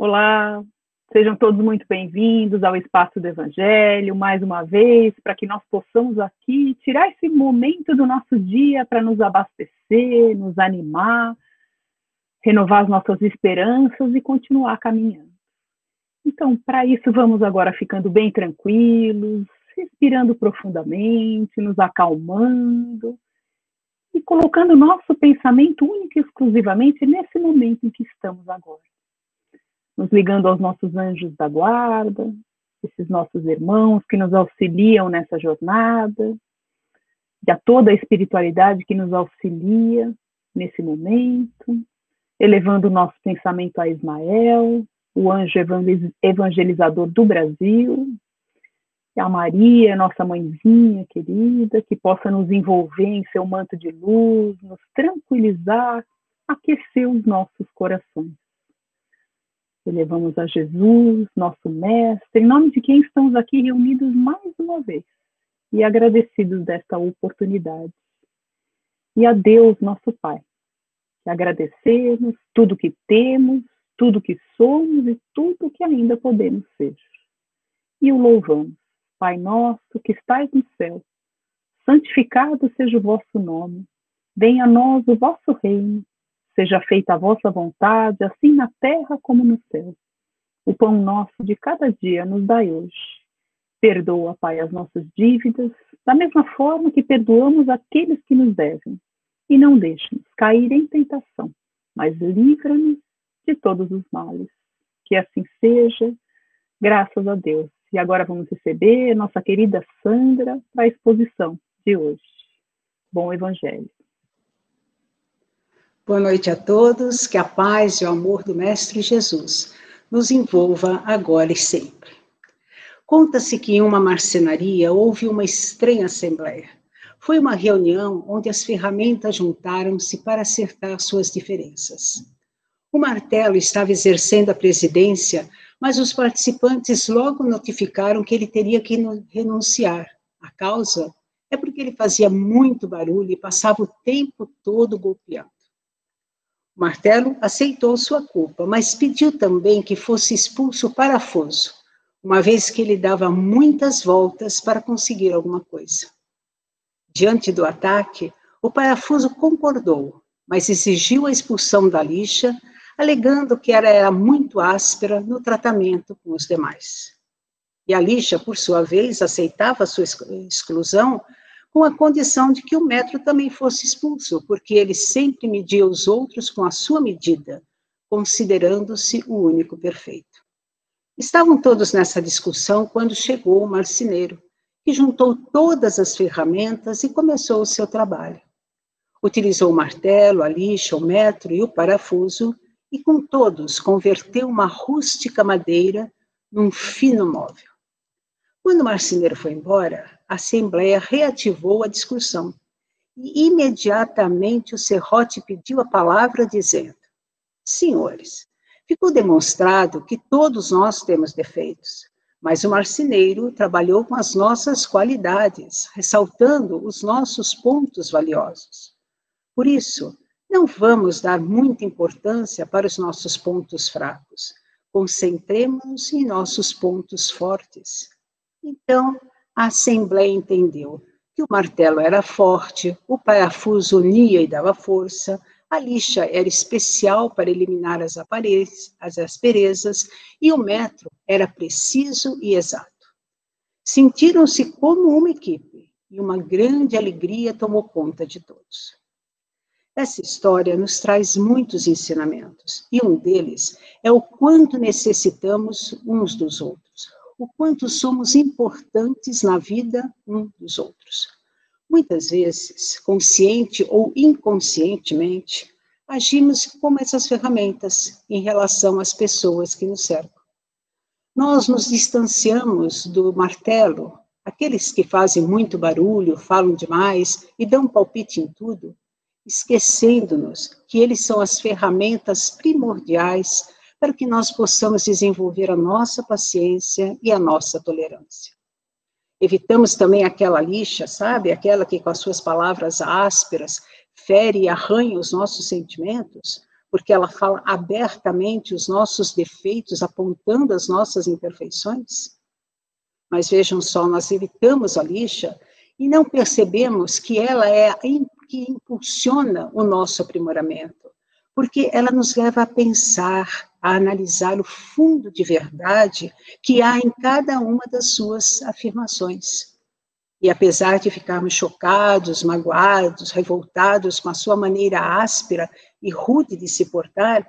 Olá, sejam todos muito bem-vindos ao Espaço do Evangelho, mais uma vez, para que nós possamos aqui tirar esse momento do nosso dia para nos abastecer, nos animar, renovar as nossas esperanças e continuar caminhando. Então, para isso, vamos agora ficando bem tranquilos, respirando profundamente, nos acalmando e colocando nosso pensamento único e exclusivamente nesse momento em que estamos agora nos ligando aos nossos anjos da guarda, esses nossos irmãos que nos auxiliam nessa jornada, e a toda a espiritualidade que nos auxilia nesse momento, elevando o nosso pensamento a Ismael, o anjo evangelizador do Brasil, a Maria, nossa mãezinha querida, que possa nos envolver em seu manto de luz, nos tranquilizar, aquecer os nossos corações elevamos a Jesus, nosso Mestre, em nome de quem estamos aqui reunidos mais uma vez e agradecidos desta oportunidade. E a Deus, nosso Pai, que agradecemos tudo que temos, tudo que somos e tudo que ainda podemos ser. E o louvamos. Pai nosso que estais no céu, santificado seja o vosso nome. Venha a nós o vosso reino Seja feita a vossa vontade, assim na terra como no céu. O pão nosso de cada dia nos dai hoje. Perdoa, Pai, as nossas dívidas, da mesma forma que perdoamos aqueles que nos devem. E não deixe-nos cair em tentação, mas livra-nos de todos os males. Que assim seja, graças a Deus. E agora vamos receber nossa querida Sandra para a exposição de hoje. Bom Evangelho. Boa noite a todos, que a paz e o amor do Mestre Jesus nos envolva agora e sempre. Conta-se que em uma marcenaria houve uma estranha assembleia. Foi uma reunião onde as ferramentas juntaram-se para acertar suas diferenças. O martelo estava exercendo a presidência, mas os participantes logo notificaram que ele teria que renunciar. A causa é porque ele fazia muito barulho e passava o tempo todo golpeando. Martelo aceitou sua culpa, mas pediu também que fosse expulso o parafuso, uma vez que ele dava muitas voltas para conseguir alguma coisa. Diante do ataque, o parafuso concordou, mas exigiu a expulsão da lixa, alegando que ela era muito áspera no tratamento com os demais. E a lixa, por sua vez, aceitava sua exclusão com a condição de que o metro também fosse expulso, porque ele sempre media os outros com a sua medida, considerando-se o único perfeito. Estavam todos nessa discussão quando chegou o marceneiro, que juntou todas as ferramentas e começou o seu trabalho. Utilizou o martelo, a lixa, o metro e o parafuso, e com todos converteu uma rústica madeira num fino móvel. Quando o marceneiro foi embora, a Assembleia reativou a discussão. E imediatamente o serrote pediu a palavra, dizendo: Senhores, ficou demonstrado que todos nós temos defeitos, mas o marceneiro trabalhou com as nossas qualidades, ressaltando os nossos pontos valiosos. Por isso, não vamos dar muita importância para os nossos pontos fracos. Concentremos-nos em nossos pontos fortes. Então, a Assembleia entendeu que o martelo era forte, o parafuso unia e dava força, a lixa era especial para eliminar as, as asperezas e o metro era preciso e exato. Sentiram-se como uma equipe e uma grande alegria tomou conta de todos. Essa história nos traz muitos ensinamentos e um deles é o quanto necessitamos uns dos outros o quanto somos importantes na vida um dos outros. Muitas vezes, consciente ou inconscientemente, agimos como essas ferramentas em relação às pessoas que nos cercam. Nós nos distanciamos do martelo, aqueles que fazem muito barulho, falam demais e dão palpite em tudo, esquecendo-nos que eles são as ferramentas primordiais para que nós possamos desenvolver a nossa paciência e a nossa tolerância. Evitamos também aquela lixa, sabe? Aquela que com as suas palavras ásperas fere e arranha os nossos sentimentos, porque ela fala abertamente os nossos defeitos, apontando as nossas imperfeições? Mas vejam só, nós evitamos a lixa e não percebemos que ela é que impulsiona o nosso aprimoramento, porque ela nos leva a pensar, a analisar o fundo de verdade que há em cada uma das suas afirmações. E apesar de ficarmos chocados, magoados, revoltados com a sua maneira áspera e rude de se portar,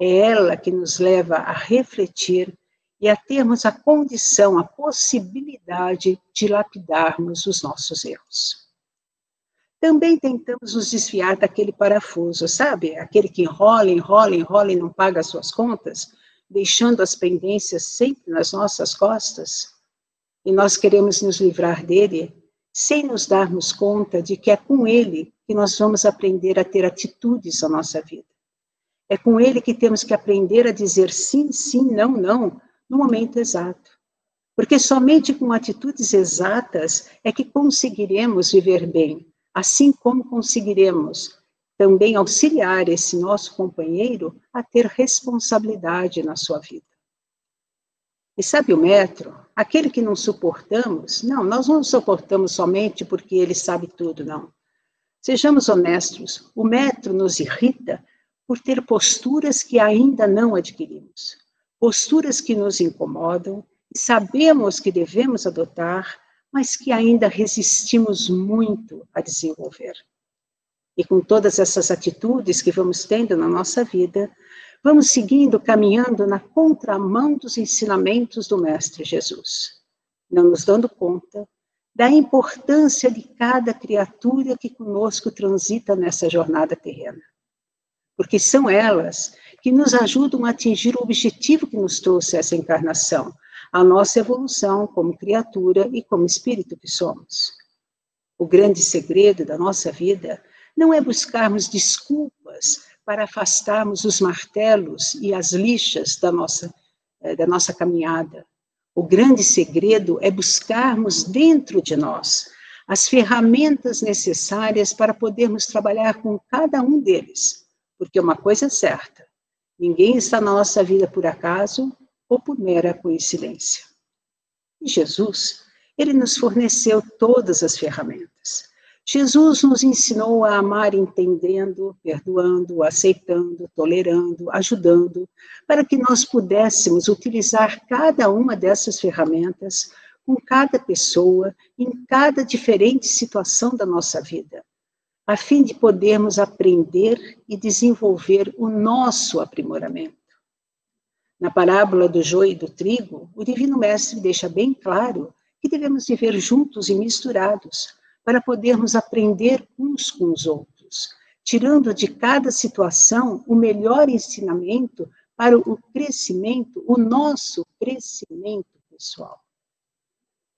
é ela que nos leva a refletir e a termos a condição, a possibilidade de lapidarmos os nossos erros. Também tentamos nos desfiar daquele parafuso, sabe? Aquele que enrola, enrola, enrola e não paga as suas contas, deixando as pendências sempre nas nossas costas. E nós queremos nos livrar dele sem nos darmos conta de que é com ele que nós vamos aprender a ter atitudes na nossa vida. É com ele que temos que aprender a dizer sim, sim, não, não, no momento exato. Porque somente com atitudes exatas é que conseguiremos viver bem, assim como conseguiremos também auxiliar esse nosso companheiro a ter responsabilidade na sua vida. E sabe o metro? Aquele que não suportamos, não, nós não suportamos somente porque ele sabe tudo, não. Sejamos honestos, o metro nos irrita por ter posturas que ainda não adquirimos, posturas que nos incomodam e sabemos que devemos adotar, mas que ainda resistimos muito a desenvolver. E com todas essas atitudes que vamos tendo na nossa vida, vamos seguindo, caminhando na contramão dos ensinamentos do Mestre Jesus, não nos dando conta da importância de cada criatura que conosco transita nessa jornada terrena. Porque são elas que nos ajudam a atingir o objetivo que nos trouxe essa encarnação, a nossa evolução como criatura e como espírito que somos. O grande segredo da nossa vida não é buscarmos desculpas para afastarmos os martelos e as lixas da nossa, eh, da nossa caminhada, o grande segredo é buscarmos dentro de nós as ferramentas necessárias para podermos trabalhar com cada um deles. Porque uma coisa é certa: ninguém está na nossa vida por acaso ou por mera coincidência. E Jesus, ele nos forneceu todas as ferramentas. Jesus nos ensinou a amar entendendo, perdoando, aceitando, tolerando, ajudando, para que nós pudéssemos utilizar cada uma dessas ferramentas com cada pessoa, em cada diferente situação da nossa vida, a fim de podermos aprender e desenvolver o nosso aprimoramento. Na parábola do joio e do trigo, o Divino Mestre deixa bem claro que devemos viver juntos e misturados para podermos aprender uns com os outros, tirando de cada situação o melhor ensinamento para o crescimento, o nosso crescimento pessoal.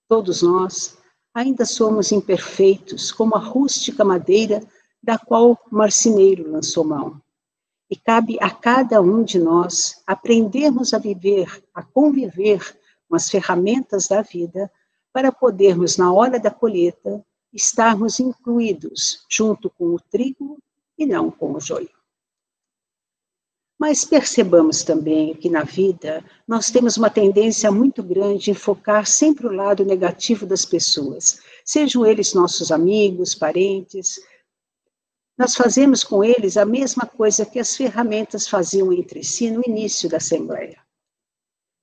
Todos nós ainda somos imperfeitos, como a rústica madeira da qual o marceneiro lançou mão. E cabe a cada um de nós aprendermos a viver, a conviver com as ferramentas da vida, para podermos, na hora da colheita, estarmos incluídos junto com o trigo e não com o joio. Mas percebamos também que na vida nós temos uma tendência muito grande em focar sempre o lado negativo das pessoas, sejam eles nossos amigos, parentes. Nós fazemos com eles a mesma coisa que as ferramentas faziam entre si no início da Assembleia.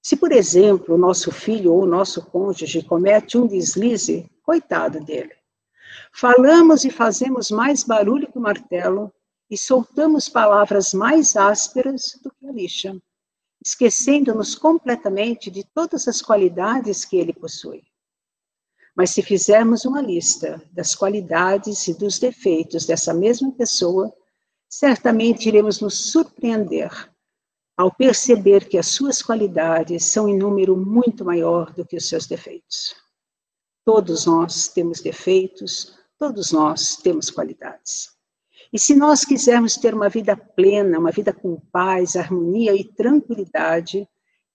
Se, por exemplo, o nosso filho ou o nosso cônjuge comete um deslize, coitado dele. Falamos e fazemos mais barulho que o martelo e soltamos palavras mais ásperas do que a lixa, esquecendo-nos completamente de todas as qualidades que ele possui. Mas se fizermos uma lista das qualidades e dos defeitos dessa mesma pessoa, certamente iremos nos surpreender ao perceber que as suas qualidades são em número muito maior do que os seus defeitos. Todos nós temos defeitos, Todos nós temos qualidades. E se nós quisermos ter uma vida plena, uma vida com paz, harmonia e tranquilidade,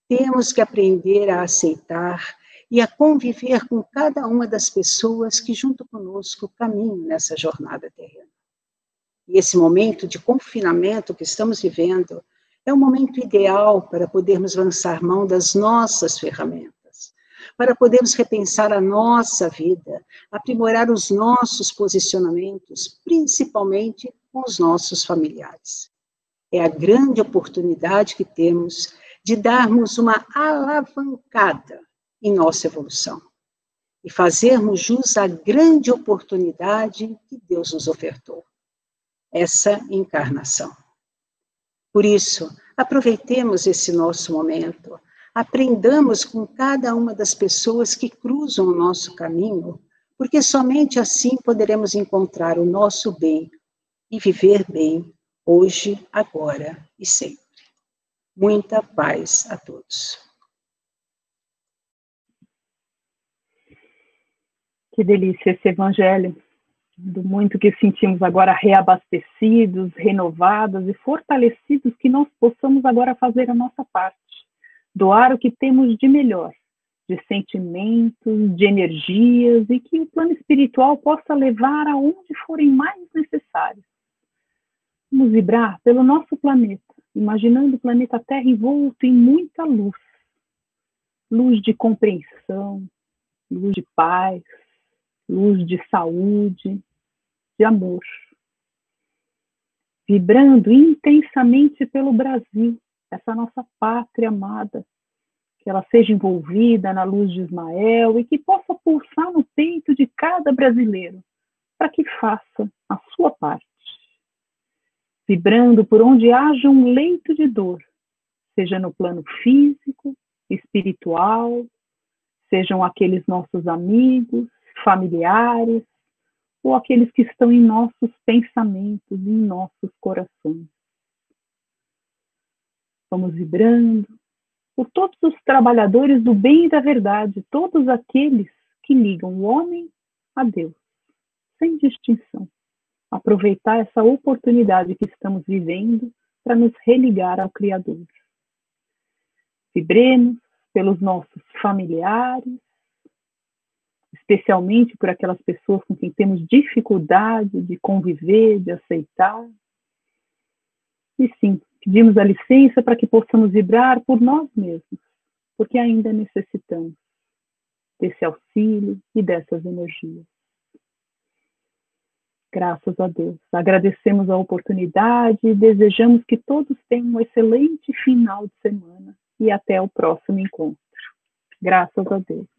temos que aprender a aceitar e a conviver com cada uma das pessoas que, junto conosco, caminham nessa jornada terrena. E esse momento de confinamento que estamos vivendo é o momento ideal para podermos lançar mão das nossas ferramentas, para podermos repensar a nossa vida, aprimorar os nossos posicionamentos, principalmente com os nossos familiares. É a grande oportunidade que temos de darmos uma alavancada em nossa evolução e fazermos jus à grande oportunidade que Deus nos ofertou essa encarnação. Por isso, aproveitemos esse nosso momento, aprendamos com cada uma das pessoas que cruzam o nosso caminho, porque somente assim poderemos encontrar o nosso bem e viver bem hoje, agora e sempre. Muita paz a todos. Que delícia esse evangelho, do muito que sentimos agora reabastecidos, renovados e fortalecidos, que nós possamos agora fazer a nossa parte, doar o que temos de melhor, de sentimentos, de energias, e que o plano espiritual possa levar aonde forem mais necessários. Vamos vibrar pelo nosso planeta, imaginando o planeta Terra envolto em muita luz, luz de compreensão, luz de paz, luz de saúde, de amor. Vibrando intensamente pelo Brasil, essa nossa pátria amada, que ela seja envolvida na luz de Ismael e que possa pulsar no peito de cada brasileiro, para que faça a sua parte. Vibrando por onde haja um leito de dor, seja no plano físico, espiritual, sejam aqueles nossos amigos, familiares, ou aqueles que estão em nossos pensamentos, em nossos corações. Vamos vibrando por todos os trabalhadores do bem e da verdade, todos aqueles que ligam o homem a Deus, sem distinção. Aproveitar essa oportunidade que estamos vivendo para nos religar ao Criador. Vibremos pelos nossos familiares, especialmente por aquelas pessoas com quem temos dificuldade de conviver, de aceitar. E sim, pedimos a licença para que possamos vibrar por nós mesmos, porque ainda necessitamos desse auxílio e dessas energias. Graças a Deus. Agradecemos a oportunidade e desejamos que todos tenham um excelente final de semana e até o próximo encontro. Graças a Deus.